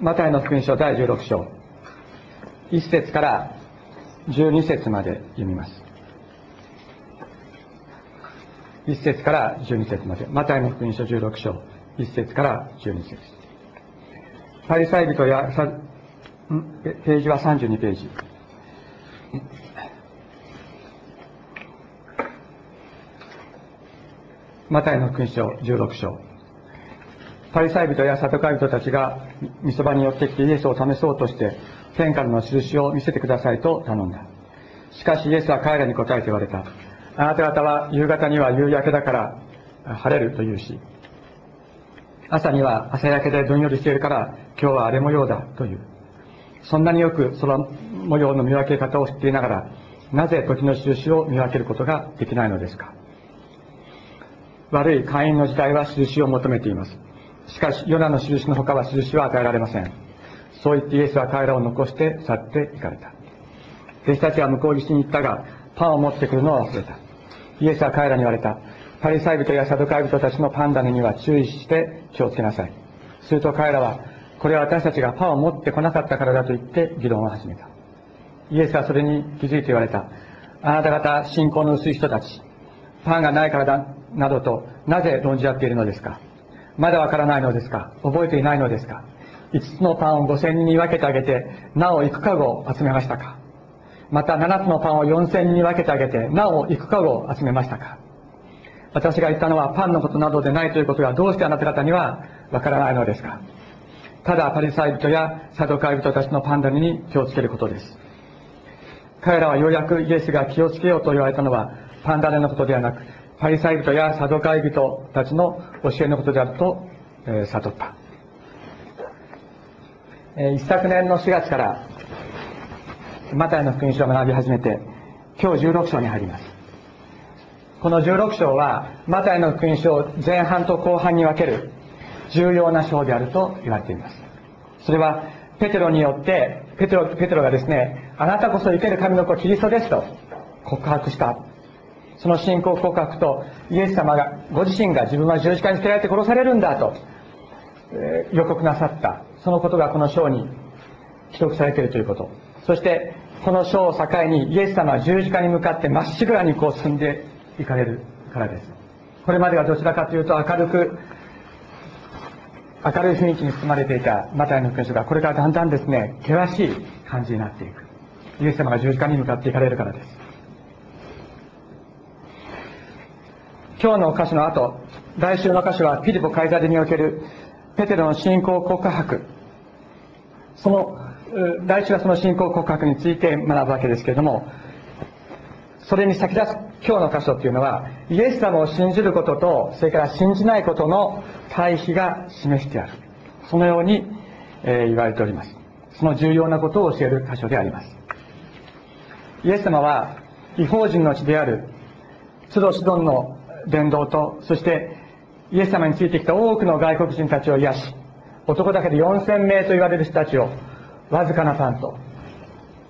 マタイの福音書第16章。1節から12節まで読みます。1節から12節まで。マタイの福音書16章。1節から12節。パリサイ人やさページは32ページ。マタイの福音書16章。パリサイ人やサトカイ人たちがみそばに寄ってきてイエスを試そうとして天からの印を見せてくださいと頼んだ。しかしイエスは彼らに答えて言われた。あなた方は夕方には夕焼けだから晴れるというし朝には朝焼けでどんよりしているから今日は荒れ模様だという。そんなによく空模様の見分け方を知っていながらなぜ時の印を見分けることができないのですか？悪い会員の時代は印を求めています。しかしヨナの印の他は印は与えられません。そう言ってイエスは彼らを残して去って行かれた。弟子たちは向こう岸に行ったがパンを持ってくるのを忘れた。イエスは彼らに言われた。パリサイ人やサドカイ人たちのパンダネには注意して気をつけなさい。すると彼らはこれは私たちがパンを持ってこなかったからだと言って議論を始めた。イエスはそれに気づいて言われた。あなた方信仰の薄い人たちパンがないからだなどとなぜ論じ合っているのですか？まだわからないのですか？覚えていないのですか？5つのパンを5000人に分けてあげてなお幾かごを集めましたか？また7つのパンを4000人に分けてあげてなお幾かごを集めましたか？私が言ったのはパンのことなどでないということがどうしてあなた方にはわからないのですか？ただパリサイ人やサドカイ人たちのパンダに気をつけることです。彼らはようやくイエスが気をつけようと言われたのはパンダネのことではなくパリサイ人やサドカイ人たちの教えのことであると、えー、悟った、えー、一昨年の4月からマタイの福音書を学び始めて今日16章に入ります。この16章はマタイの福音書を前半と後半に分ける重要な章であると言われています。それはペテロによってペテロペテロがですねあなたこそ生ける神の子キリストですと告白したその信仰告白とイエス様がご自身が自分は十字架につけられて殺されるんだと、え予告なさった。そのことがこの章に記録されているということ。そしてこの章を境にイエス様は十字架に向かってまっしぐらにこう進んでいかれるからです。これまではどちらかというと明るく明るい雰囲気に包まれていたマタイの福音書がこれからだんだんですね険しい感じになっていく。イエス様が十字架に向かっていかれるからです。今日の歌詞の後来週の歌詞はピリポ・カイザリにおけるペテロの信仰告白。その来週はその信仰告白について学ぶわけですけれどもそれに先立つ今日の箇所っていうのはイエス様を信じることとそれから信じないことの対比が示してある。そのように、え、言われております。その重要なことを教える箇所であります。イエス様は違法人の地であるツドシドンの伝道とそしてイエス様についてきた多くの外国人たちを癒し男だけで4000名と言われる人たちをわずかなパンと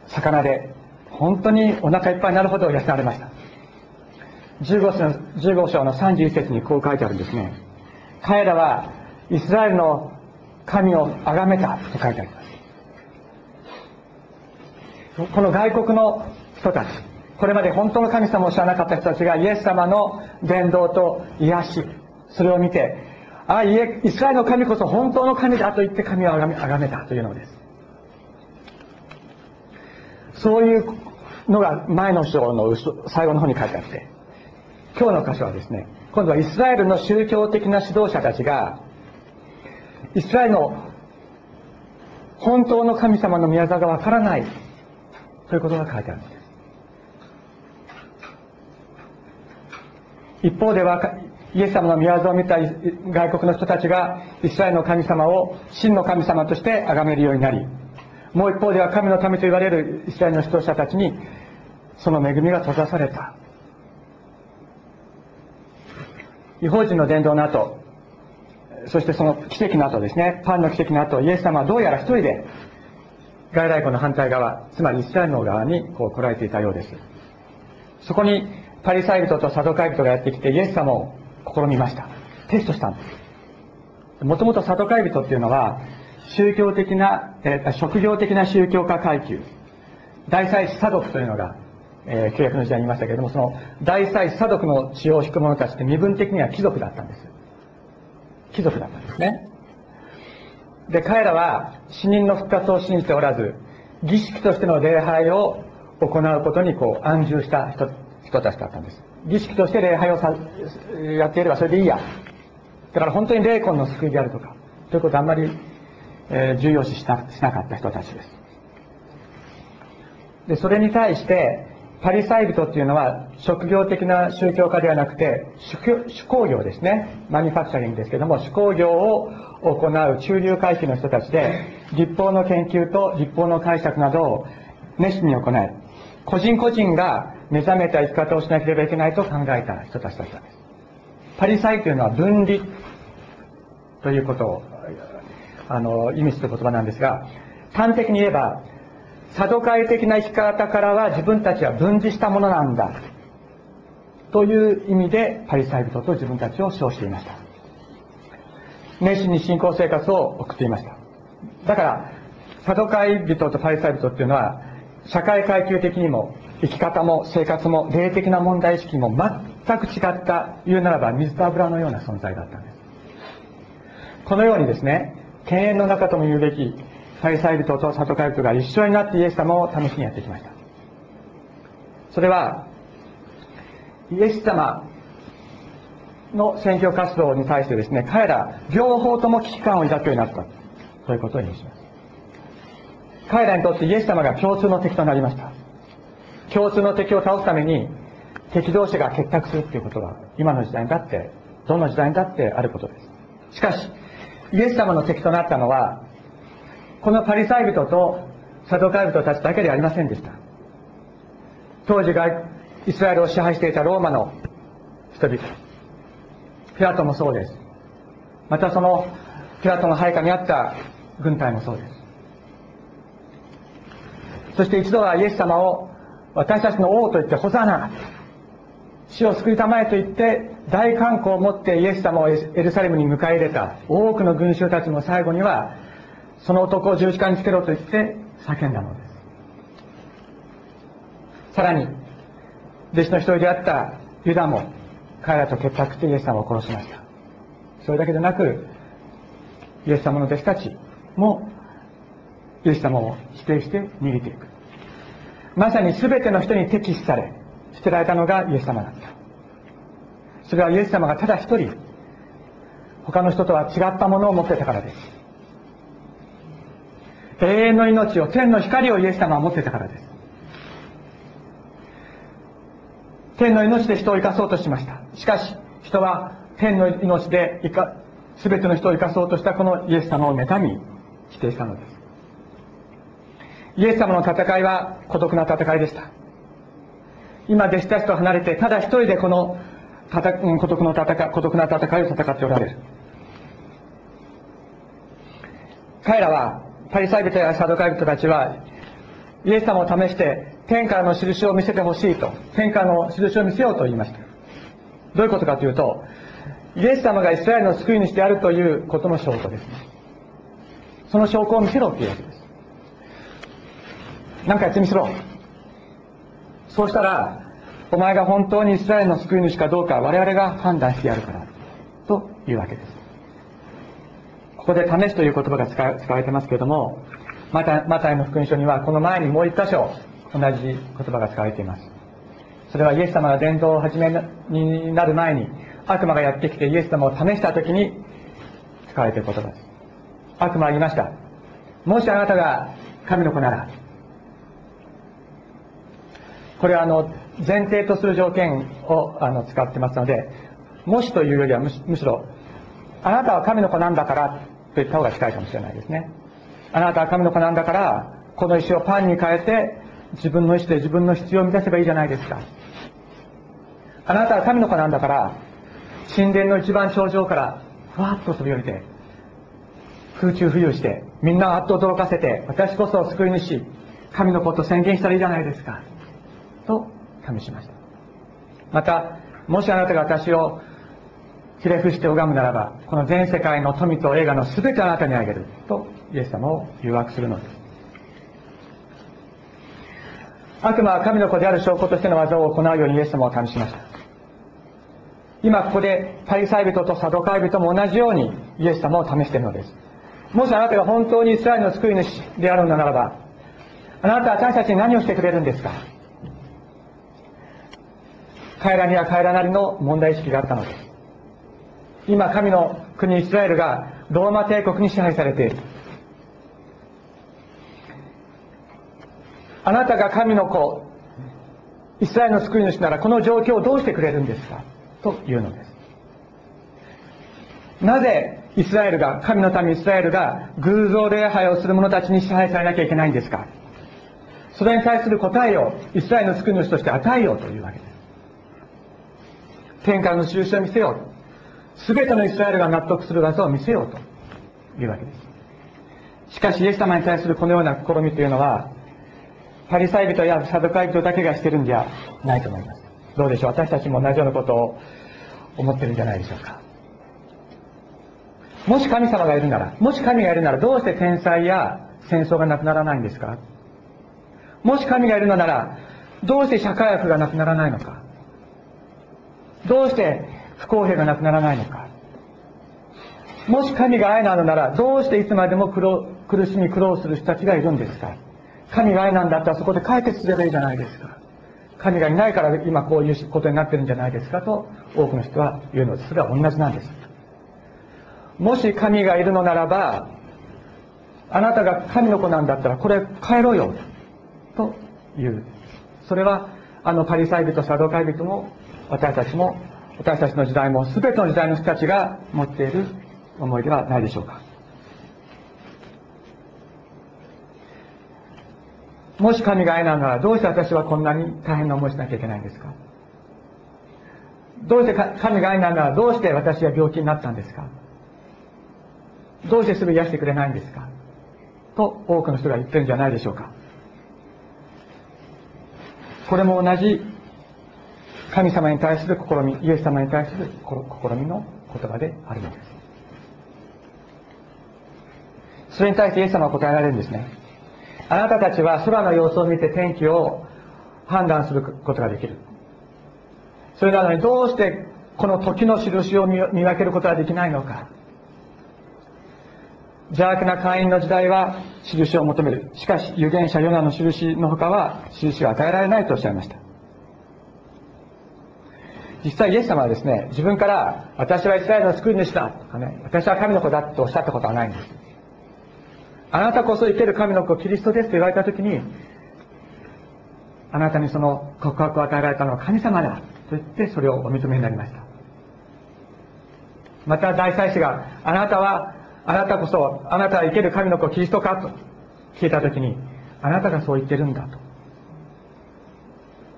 魚で本当にお腹いっぱいになるほど養われました。15章の ,15 章の31節にこう書いてあるんですね。彼らはイスラエルの神を崇めたと書いてあります。この外国の人たちこれまで本当の神様を知らなかった人たちがイエス様の伝道と癒しそれを見てああイスラエルの神こそ本当の神だと言って神を崇めたというのです。そういうのが前の章の最後の方に書いてあって今日の箇所はですね今度はイスラエルの宗教的な指導者たちがイスラエルの本当の神様の宮沢がわからないということが書いてあるんです。一方ではイエス様の宮沢を見た外国の人たちがイスラエルの神様を真の神様として崇めるようになりもう一方では神の民と言われるイスラエルの指導者たちにその恵みが閉ざされた。違法人の伝道の後そしてその奇跡の後ですね。パンの奇跡の後イエス様はどうやら一人で外来湖の反対側つまりイスラエルの側にこう来られていたようです。そこにパリサイ人とサドカイ人がやってきてイエス様を試みました。テストしたんです。もともとサドカイ人っていうのは宗教的な、えー職業的な宗教家階級。大祭司査読というのが、えー契約の時代にいましたけれどもその大祭司査読の血を引く者たちって身分的には貴族だったんです。貴族だったんですね。で彼らは死人の復活を信じておらず儀式としての礼拝を行うことにこう安住した人人たちだったんです。儀式として礼拝をさやっていればそれでいいや。だから本当に霊魂の救いであるとかということあんまり、えー重要視しなしなかった人たちです。でそれに対してパリサイ人っていうのは職業的な宗教家ではなくて手手工業ですね。マニファクチャリングですけども手工業を行う中流階級の人たちで立法の研究と立法の解釈などを熱心に行い個人個人が目覚めた生き方をしなければいけないと考えた人たちだったんです。パリサイというのは分離ということをあの意味する言葉なんですが端的に言えばサドカイ的な生き方からは自分たちは分離したものなんだという意味でパリサイ人と自分たちを称していました。熱心に信仰生活を送っていました。だからサドカイ人とパリサイ人っていうのは社会階級的にも生き方も生活も霊的な問題意識も全く違った言うならば水と油のような存在だったんです。このようにですね犬猿の中とも言うべきパリサイ人とサドカイ人が一緒になってイエス様を試しにやってきました。それはイエス様の選挙活動に対してですね彼ら両方とも危機感を抱くようになったということを意味します。彼らにとってイエス様が共通の敵となりました。共通の敵を倒すために敵同士が結託するということは今の時代にだってどの時代にだってあることです。しかしイエス様の敵となったのはこのパリサイ人とサドカイ人たちだけではありませんでした。当時がイスラエルを支配していたローマの人々ピラトもそうです。またそのピラトの配下にあった軍隊もそうです。そして一度はイエス様を私たちの王と言ってホザナ死を救いたまえと言って大観光を持ってイエス様をエルサレムに迎え入れた。多くの群衆たちの最後にはその男を十字架につけろと言って叫んだのです。さらに弟子の一人であったユダも彼らと結託してイエス様を殺しました。それだけでなくイエス様の弟子たちもイエス様を否定して逃げていく。まさに全ての人に敵視され捨てられたのがイエス様だったそれはイエス様がただ一人他の人とは違ったものを持ってたからです。永遠の命を天の光をイエス様は持ってたからです。天の命で人を生かそうとしました。しかし人は天の命で生か全ての人を生かそうとしたこのイエス様を妬み否定したのです。イエス様の戦いは孤独な戦いでした。今弟子たちと離れてただ一人でこの孤独の戦孤独な戦いを戦っておられる。彼らはパリサイ人やサドカイ人たちはイエス様を試して天からの印を見せてほしいと天からの印を見せようと言いました。どういうことかというとイエス様がイスラエルの救い主であるということの証拠ですね。その証拠を見せろというわけです。何かやってみせろ。そうしたらお前が本当にイスラエルの救い主かどうか我々が判断してやるからというわけです。ここで試すという言葉が使われてますけれどもマタマタイの福音書にはこの前にもう一箇所同じ言葉が使われています。それはイエス様が伝道を始めになる前に悪魔がやってきてイエス様を試した時に使われている言葉です。悪魔は言いました。もしあなたが神の子ならこれはあの前提とする条件をあの使ってますのでもしというよりはむしろあなたは神の子なんだからと言った方が近いかもしれないですね。あなたは神の子なんだからこの石をパンに変えて自分の意思で自分の必要を満たせばいいじゃないですか。あなたは神の子なんだから神殿の一番頂上からふわっと飛び降りて空中浮遊してみんなをあっと驚かせて私こそ救い主神の子と宣言したらいいじゃないですか。試しました。またもしあなたが私をひれ伏して拝むならばこの全世界の富と映画の全てあなたにあげるとイエス様を誘惑するのです。悪魔は神の子である証拠としての技を行うようにイエス様を試しました。今ここでパリサイ人とサドカイ人も同じようにイエス様を試しているのです。もしあなたが本当にイスラエルの救い主であるのならばあなたは私たちに何をしてくれるんですか？彼らには彼らなりの問題意識があったのです。今神の国イスラエルがローマ帝国に支配されている。あなたが神の子イスラエルの救い主ならこの状況をどうしてくれるんですか？というのです。なぜイスラエルが神の民イスラエルが偶像礼拝をする者たちに支配されなきゃいけないんですか？それに対する答えをイスラエルの救い主として与えようというわけです。天下の印を見せようと。全てのイスラエルが納得する技を見せようと。いうわけです。しかしイエス様に対するこのような試みというのはパリサイ人やサドカイ人だけがしてるんじゃないと思います。どうでしょう？私たちも同じようなことを思ってるんじゃないでしょうか。もし神様がいるならもし神がいるならどうして天災や戦争がなくならないんですか？もし神がいるのならどうして社会悪がなくならないのか？どうして不公平がなくならないのか。もし神が愛なのならどうしていつまでも苦しみ苦労する人たちがいるんですか。神が愛なんだったらそこで解決すればいいじゃないですか。神がいないから今こういうことになってるんじゃないですか。と多くの人は言うのですそれは同じなんです。もし神がいるのならばあなたが神の子なんだったらこれ帰ろうよ。という。それはあのパリサイ人サドカイ人も私たちも私たちの時代も全ての時代の人たちが持っている思いではないでしょうか。もし神が愛なのならどうして私はこんなに大変な思いしなきゃいけないんですか？どうして神が愛なのならどうして私は病気になったんですか？どうしてすぐ癒してくれないんですか？と多くの人が言ってるんじゃないでしょうか。これも同じ神様に対する試みイエス様に対する試みの言葉であるのです。それに対してイエス様は答えられるんですね。あなたたちは空の様子を見て天気を判断することができる。それなのにどうしてこの時の印を見分けることができないのか。邪悪な会員の時代は印を求める。しかし預言者ヨナの印の他は印を与えられないとおっしゃいました。実際イエス様はですね自分から私はイスラエルの救い主だとかね私は神の子だとおっしゃったことはないんです。あなたこそ生ける神の子キリストですと言われた時にあなたにその告白を与えられたのは神様だと言ってそれをお認めになりました。また大祭司があなたはあなたこそあなたは生ける神の子キリストかと聞いた時にあなたがそう言ってるんだと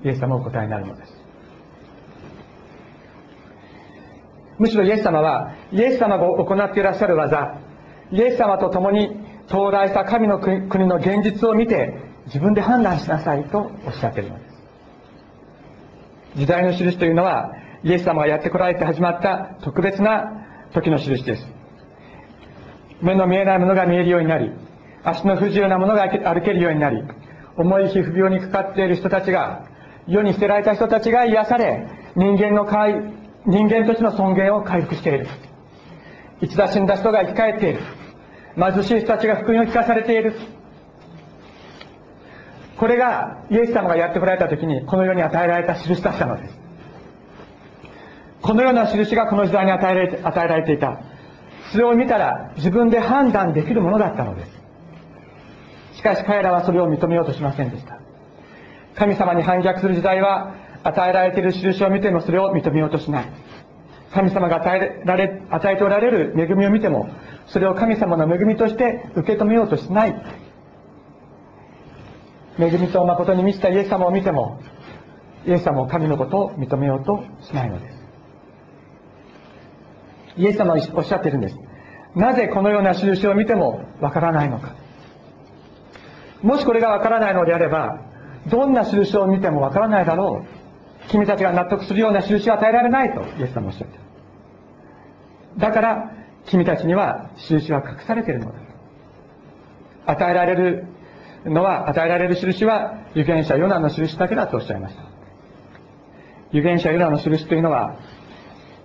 イエス様お答えになるのです。むしろイエス様はイエス様が行っていらっしゃる技イエス様と共に到来した神の国の現実を見て自分で判断しなさいとおっしゃっているのです。時代の印というのはイエス様がやってこられて始まった特別な時の印です。目の見えないものが見えるようになり足の不自由なものが歩けるようになり重い皮膚病にかかっている人たちが世に捨てられた人たちが癒され人間の人間としての尊厳を回復している。一度死んだ人が生き返っている。貧しい人たちが福音を聞かされている。これがイエス様がやってこられた時にこの世に与えられた印だったのです。このような印がこの時代に与えられ与えられていた。それを見たら自分で判断できるものだったのです。しかし彼らはそれを認めようとしませんでした。神様に反逆する時代は与えられている印を見てもそれを認めようとしない。神様が与えられ与えておられる恵みを見てもそれを神様の恵みとして受け止めようとしない。恵みと誠に満ちたイエス様を見てもイエス様を神のことを認めようとしないのです。イエス様はおっしゃっているんです。なぜこのような印を見てもわからないのか。もしこれがわからないのであればどんな印を見てもわからないだろう。君たちが納得するような印は与えられないとイエス様おっしゃってだから君たちには印は隠されているのだ与えられるのは、与えられる印は、預言者ヨナの印だけだとおっしゃいました。預言者ヨナの印というのは、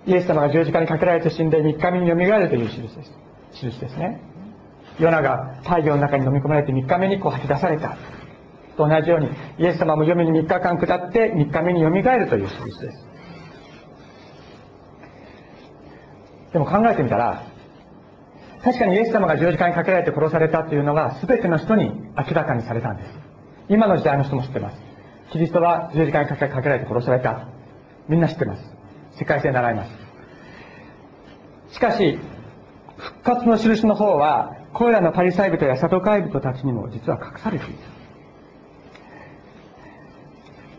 イエス様が十字架にかけられて死んで3日目によみがえるという印です。印ですね。ヨナが太陽の中に飲み込まれて3日目にこう吐き出された。と同じように、イエス様も読みに3日間下って3日目によみがえるという印です。でも考えてみたら、確かにイエス様が十字架にかけられて殺されたというのは全ての人に明らかにされたんです。今の時代の人も知ってます。キリストは十字架にかけられて殺された。みんな知ってます。世界性習います。しかし、復活の印の方は、これらのパリサイ人やサトカイ人たちにも実は隠されている。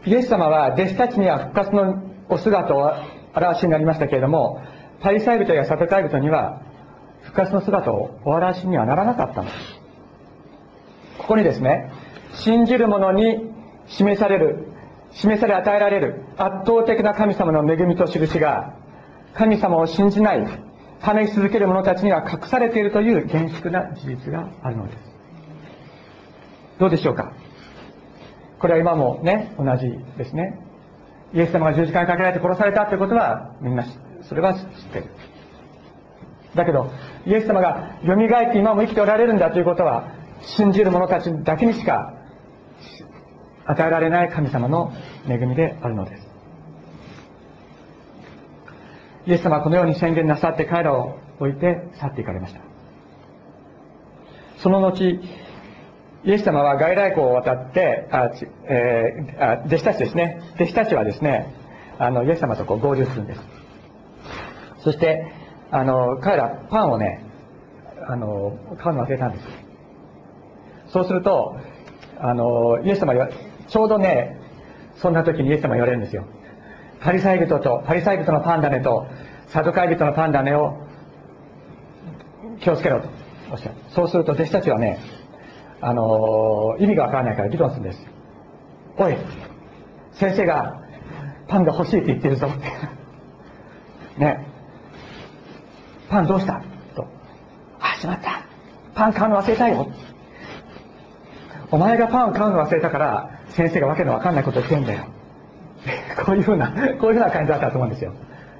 イエス様は弟子たちには復活のお姿を表しになりましたけれども、パリサイ人やサトカイ人には復活の姿をお表しにはならなかったのです。ここにですね、信じる者に示される、示され与えられる圧倒的な神様の恵みと印が、神様を信じない、試し続ける者たちには隠されているという厳粛な事実があるのです。どうでしょうか？これは今もね、同じですね。イエス様が十字架にかけられて殺されたということは、みんな、それは知ってる。だけど、イエス様が蘇って今も生きておられるんだということは、信じる者たちだけにしか与えられない神様の恵みであるのです。イエス様はこのように宣言なさって彼らを置いて去っていかれました。その後、イエス様は外来湖を渡って、あえー、あ弟子たちですね。弟子たちはですね、あの、イエス様とこう合流するんです。そして、あの、彼らパンをね、あの、買うの忘れたんです。そうすると、あの、イエス様は、ちょうどね、そんな時にイエス様言われるんですよ。パリサイ人と、パリサイ人のパンダネと、サドカイ人のパンダネを気をつけろとおっしゃる。そうすると弟子たちはね、あの、意味がわからないから議論するんです。おい、先生がパンが欲しいって言ってるぞって。ね。パンどうした？と。あ、しまった。パン買うの忘れたよ。お前がパンを買うの忘れたから、先生がわけのわかんないこと言ってんだよ。こういうふうな、こういうふうな感じだったと思うんですよ。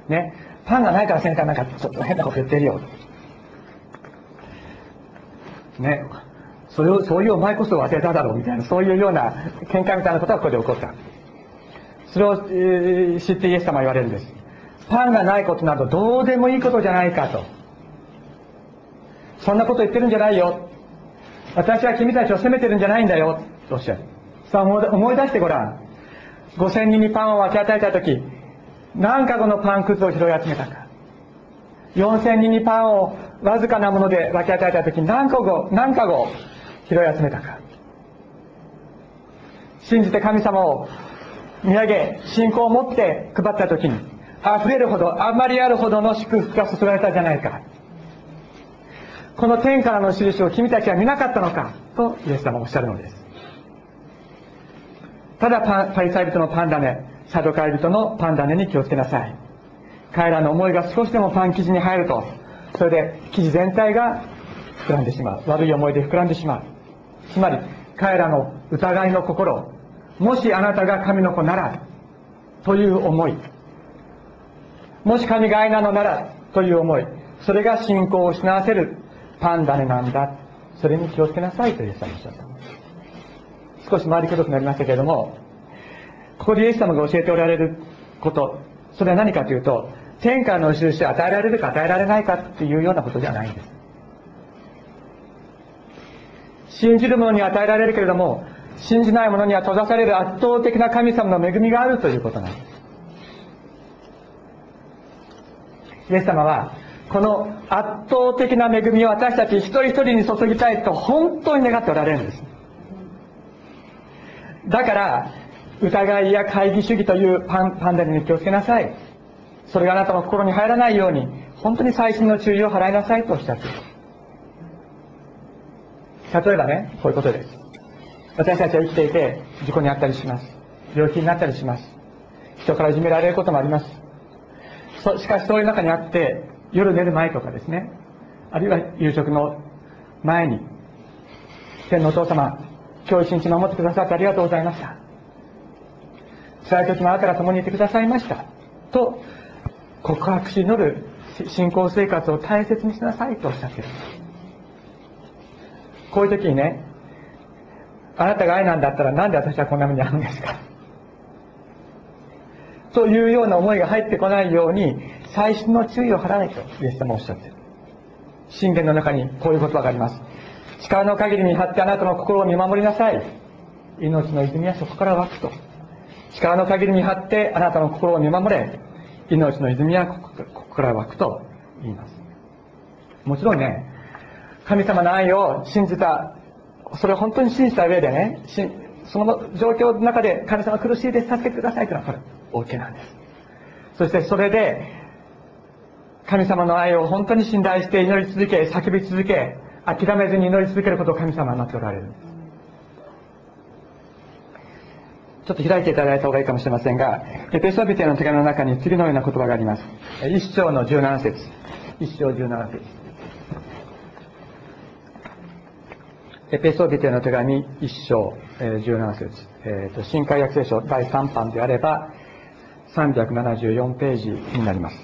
ね。パンがないから先生はなんかちょっと変なこと言ってるよ。ね。それを、そういうお前こそ忘れただろうみたいな、そういうような喧嘩みたいなことがここで起こった。それを、えー、知ってイエス様は言われるんです。パンがないことなどどうでもいいことじゃないかと。そんなこと言ってるんじゃないよ。私は君たちを責めてるんじゃないんだよ。とおっしゃる。さあ思い出してごらん。5000人にパンを分け与えた時、何かごのパンくずを拾い集めたか。4000人にパンをわずかなもので分け与えた時、何かご、何かご拾い集めたか。信じて神様を見上げ、信仰を持って配った時に、溢れるほど、あまりあるほどの祝福が注がれたじゃないか。この天からの印を君たちは見なかったのかとイエス様はおっしゃるのです。ただパリサイ人のパンダネ、サドカイ人のパンダネに気をつけなさい。彼らの思いが少しでもパン生地に入ると、それで生地全体が膨らんでしまう。悪い思いで膨らんでしまう。つまり、彼らの疑いの心、もしあなたが神の子なら、という思い、もし神が愛なのならという思い。それが信仰を失わせるパンダネなんだ。それに気をつけなさい。とイエス様おっしゃった。少し回りくどくなりましたけれどもここでイエス様が教えておられること。それは何かというと天下の印を与えられるか与えられないかっていうようなことではないんです。信じる者に与えられるけれども信じない者には閉ざされる圧倒的な神様の恵みがあるということなんですイエス様は、この圧倒的な恵みを私たち一人一人に注ぎたいと本当に願っておられるんです。だから、疑いや懐疑主義というパンパンダに気をつけなさい。それがあなたの心に入らないように、本当に細心の注意を払いなさいとおっしゃっている。例えばね、こういうことです。私たちは生きていて、事故に遭ったりします。病気になったりします。人からいじめられることもあります。しかしそういう中にあって夜寝る前とかですねあるいは夕食の前に天のお父様、今日一日守ってくださってありがとうございました。辛い時もあなたが共にいてくださいました。と、告白し祈る信仰生活を大切にしなさいとおっしゃっている。こういう時にね、あなたが愛なんだったらなんで私はこんな目に遭うんですか？というような思いが入ってこないように、最新の注意を払わないと、イエス様おっしゃっている。信玄の中にこういう言葉があります。力の限りに張ってあなたの心を見守りなさい。命の泉はそこから湧くと。力の限りに張ってあなたの心を見守れ。命の泉はここから湧くと言います。もちろんね、神様の愛を信じた、それを本当に信じた上でね、その状況の中で神様苦しいです、助けてくださいというのはこれ、OK なんです。そしてそれで、神様の愛を本当に信頼して祈り続け、叫び続け、諦めずに祈り続けることを神様は待っておられるんです。ちょっと開いていただいた方がいいかもしれませんが、エペソビテの手紙の中に次のような言葉があります。一章の17節一章17節エペソビテの手紙一章17節えーと、新海約聖書第3版であれば374ページになります。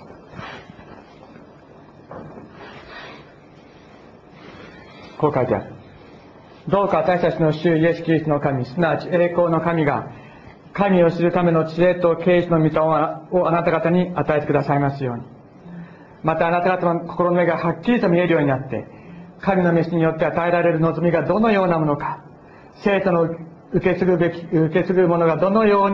こう書いてある。どうか私たちの主イエス・キリストの神、すなわち栄光の神が、神を知るための知恵と啓示の御霊をあなた方に与えてくださいますように。またあなた方の心の目がはっきりと見えるようになって、神の飯によって与えられる望みがどのようなものか、生徒の受け継ぐべき、受け継ぐものがどのよ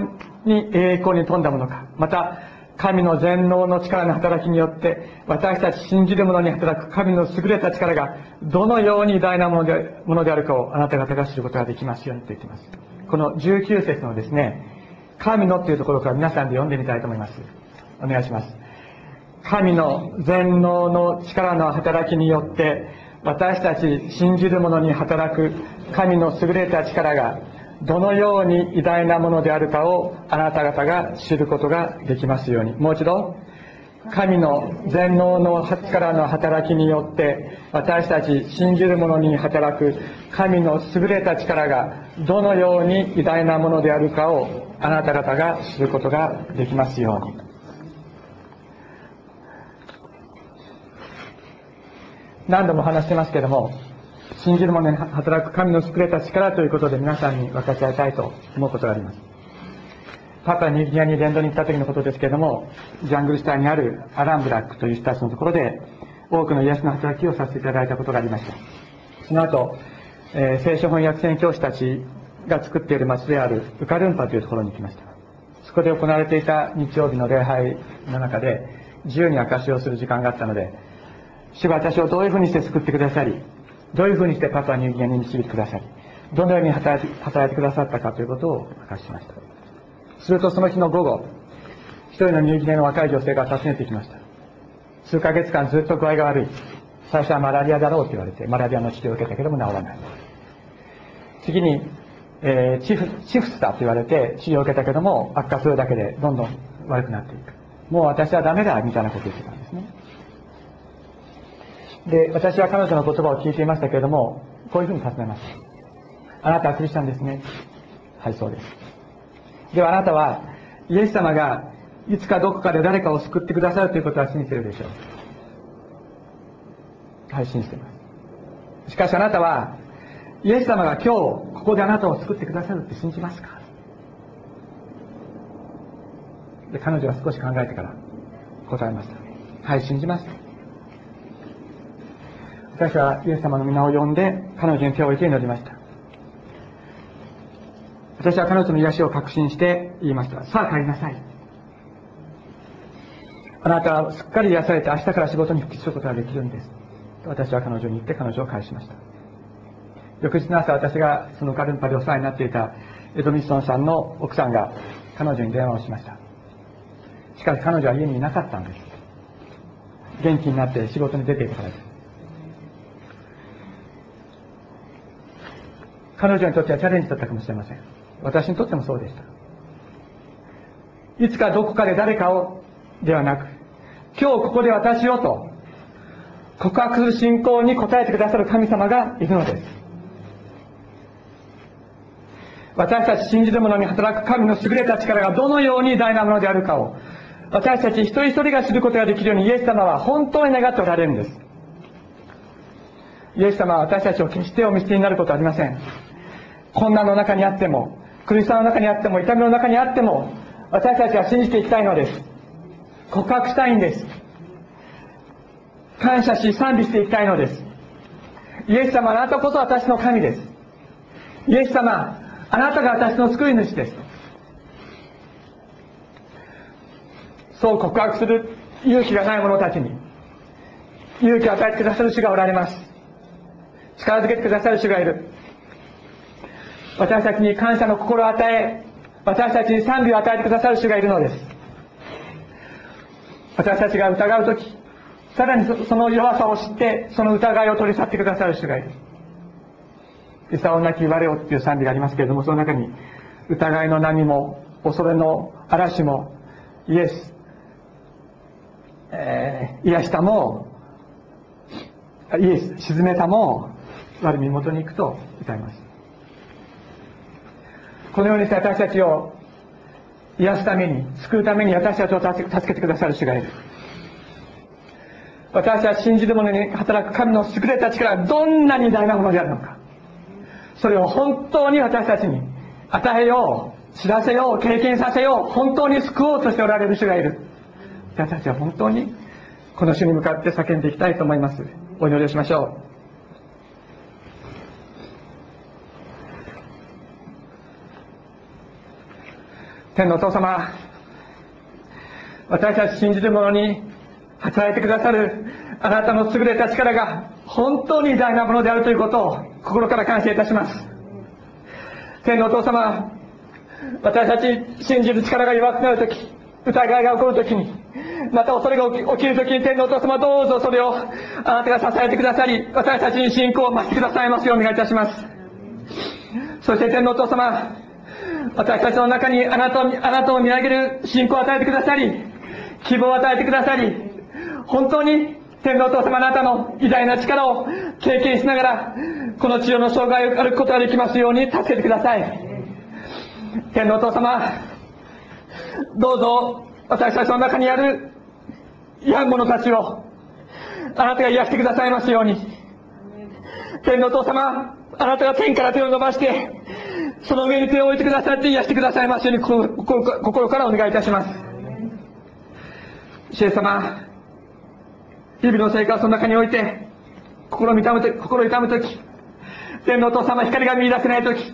うに栄光に富んだものか、また、神の全能の力の働きによって、私たち信じる者に働く神の優れた力が、どのように偉大なものでものであるかをあなた方が知ることができますようにと言っています。この19節のですね、神のっていうところから皆さんで読んでみたいと思います。お願いします。神の全能の力の働きによって、私たち信じる者に働く神の優れた力が、どのように偉大なものであるかをあなた方が知ることができますように。もう一度、神の全能の力の働きによって私たち信じる者に働く神の優れた力がどのように偉大なものであるかをあなた方が知ることができますように。何度も話してますけども、信じる者に働く神の優れた力ということで皆さんに分かち合いたいと思うことがあります。パパニューギアに伝道に行った時のことですけれども、ジャングルスタイにあるアランブラックという人たちのところで、多くの癒しの働きをさせていただいたことがありました。その後、えー、聖書翻訳宣教師たちが作っている町であるウカルンパというところに行きました。そこで行われていた日曜日の礼拝の中で、自由に証しをする時間があったので、主が私をどういうふうにして救ってくださり、どういうふうにしてパパニューギニアに導いてくださり、どのように働いてくださったかということを明かしました。するとその日の午後、一人のニューギニアの若い女性が訪ねてきました。数ヶ月間ずっと具合が悪い。最初はマラリアだろうと言われて、マラリアの治療を受けたけども治らない。次に、えー、チフチフスだと言われて治療を受けたけども悪化するだけでどんどん悪くなっていく。もう私はダメだみたいなこと言ってたで。私は彼女の言葉を聞いていましたけれども、こういうふうに尋ねました。あなたはクリスチャンですね。はい、そうです。ではあなたは、イエス様がいつかどこかで誰かを救ってくださるということは信じてるでしょう。はい、信じています。しかしあなたは、イエス様が今日、ここであなたを救ってくださるって信じますか？で、彼女は少し考えてから答えました。はい、信じます。私はイエス様の皆を呼んで彼女に手を置いて祈りました。私は彼女の癒しを確信して言いました。さあ帰りなさい。あなたはすっかり癒されて明日から仕事に復帰することができるんです。私は彼女に言って彼女を返しました。翌日の朝私がそのカルンパでお世話になっていたエドミッソンさんの奥さんが彼女に電話をしました。しかし彼女は家にいなかったんです。元気になって仕事に出ていたからです。彼女にとってはチャレンジだったかもしれません。私にとってもそうでした。いつかどこかで誰かをではなく、今日ここで私をと告白する信仰に応えてくださる神様がいるのです。私たち信じる者に働く神の優れた力がどのように偉大なものであるかを私たち一人一人が知ることができるようにイエス様は本当に願っておられるんですイエス様は私たちを決してお見捨てになることはありません。困難の中にあっても苦しさの中にあっても痛みの中にあっても私たちは信じていきたいのです。告白したいんです。感謝し賛美していきたいのです。イエス様あなたこそ私の神です。イエス様あなたが私の救い主です。そう告白する勇気がない者たちに勇気を与えてくださる主がおられます。力づけてくださる主がいる。私たちに感謝の心を与え私たちに賛美を与えてくださる主がいるのです。私たちが疑う時さらにその弱さを知ってその疑いを取り去ってくださる主がいる「いさおなき我を」っていう賛美がありますけれどもその中に疑いの波も恐れの嵐もイエス、えー、癒したもイエス沈めたも我身元に行くと歌います。このようにして私たちを癒すために救うために私たちを助けてくださる主がいる。私は信じる者に働く神の優れた力がどんなに大なものであるのか。それを本当に私たちに与えよう知らせよう経験させよう本当に救おうとしておられる主がいる。私たちは本当にこの主に向かって叫んでいきたいと思います。お祈りをしましょう。天のお父様私たち信じる者に働いてくださるあなたの優れた力が本当に偉大なものであるということを心から感謝いたします。天のお父様私たち信じる力が弱くなるとき疑いが起こるときにまた恐れが起きるときに天のお父様どうぞそれをあなたが支えてくださり私たちに信仰を増してくださいますようお願いいたします。そして天のお父様私たちの中にあなたをあなたを見上げる信仰を与えてくださり希望を与えてくださり本当に天皇お父様あなたの偉大な力を経験しながらこの治療の障害を歩くことができますように助けてください。天皇お父様どうぞ私たちの中にある病む者たちをあなたが癒してくださいますように。天皇お父様あなたが天から手を伸ばしてその上に手を置いてくださって癒してくださいますように心からお願いいたします。主様日々の生活の中において心を痛むと心痛む時天のお父様光が見出せない時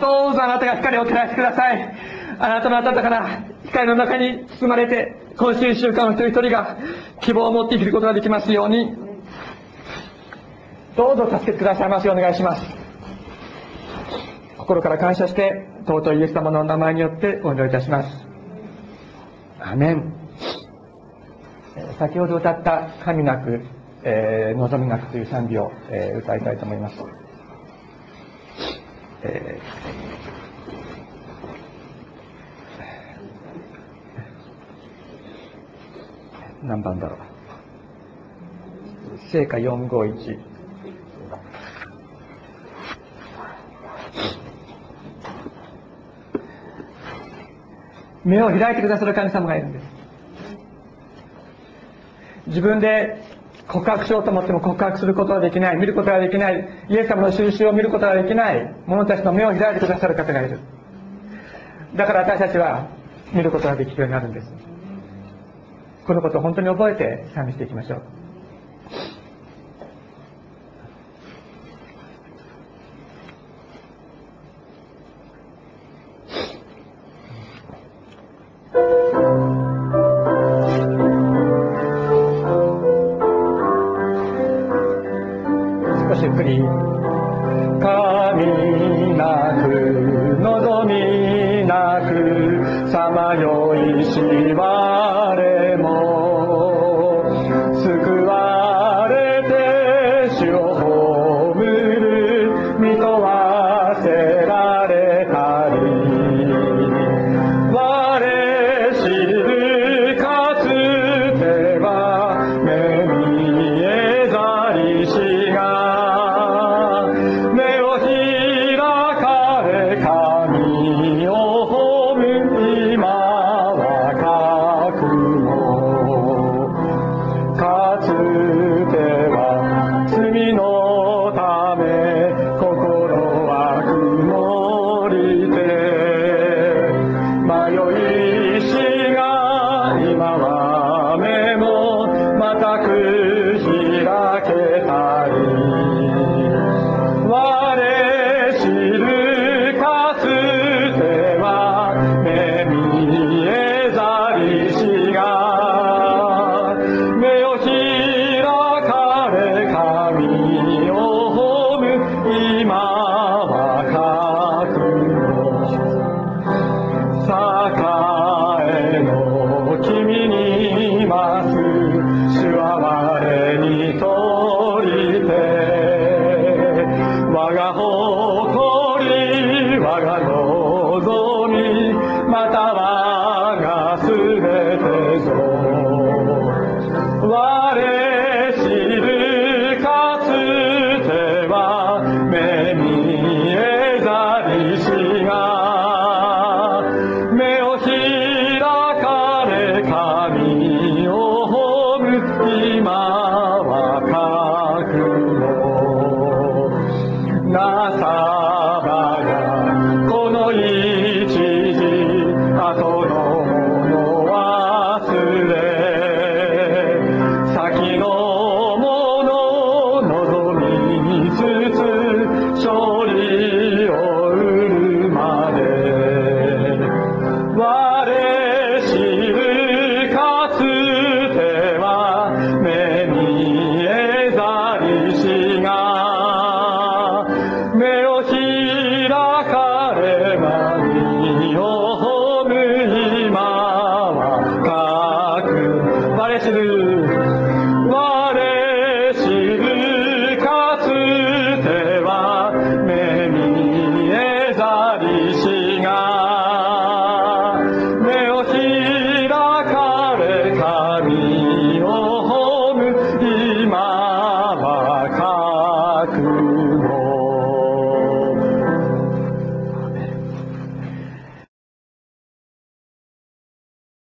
どうぞあなたが光を照らしてください。あなたの温かな光の中に包まれて今週1週間の一人一人が希望を持って生きることができますようにどうぞ助けてくださいますようお願いします。心から感謝して尊いイエス様の名前によってお祈りいたします。アメン。先ほど歌った「神なく、えー、望みなく」という賛美を、えー、歌いたいと思います、えー、何番だろう。聖歌451目を開いてくださる神様がいるんです。自分で告白しようと思っても告白することはできない。見ることができない。イエス様の印を見ることができない。者たちの目を開いてくださる方がいる。だから私たちは見ることができるようになるんです。このことを本当に覚えて賛美していきましょう。よいしは。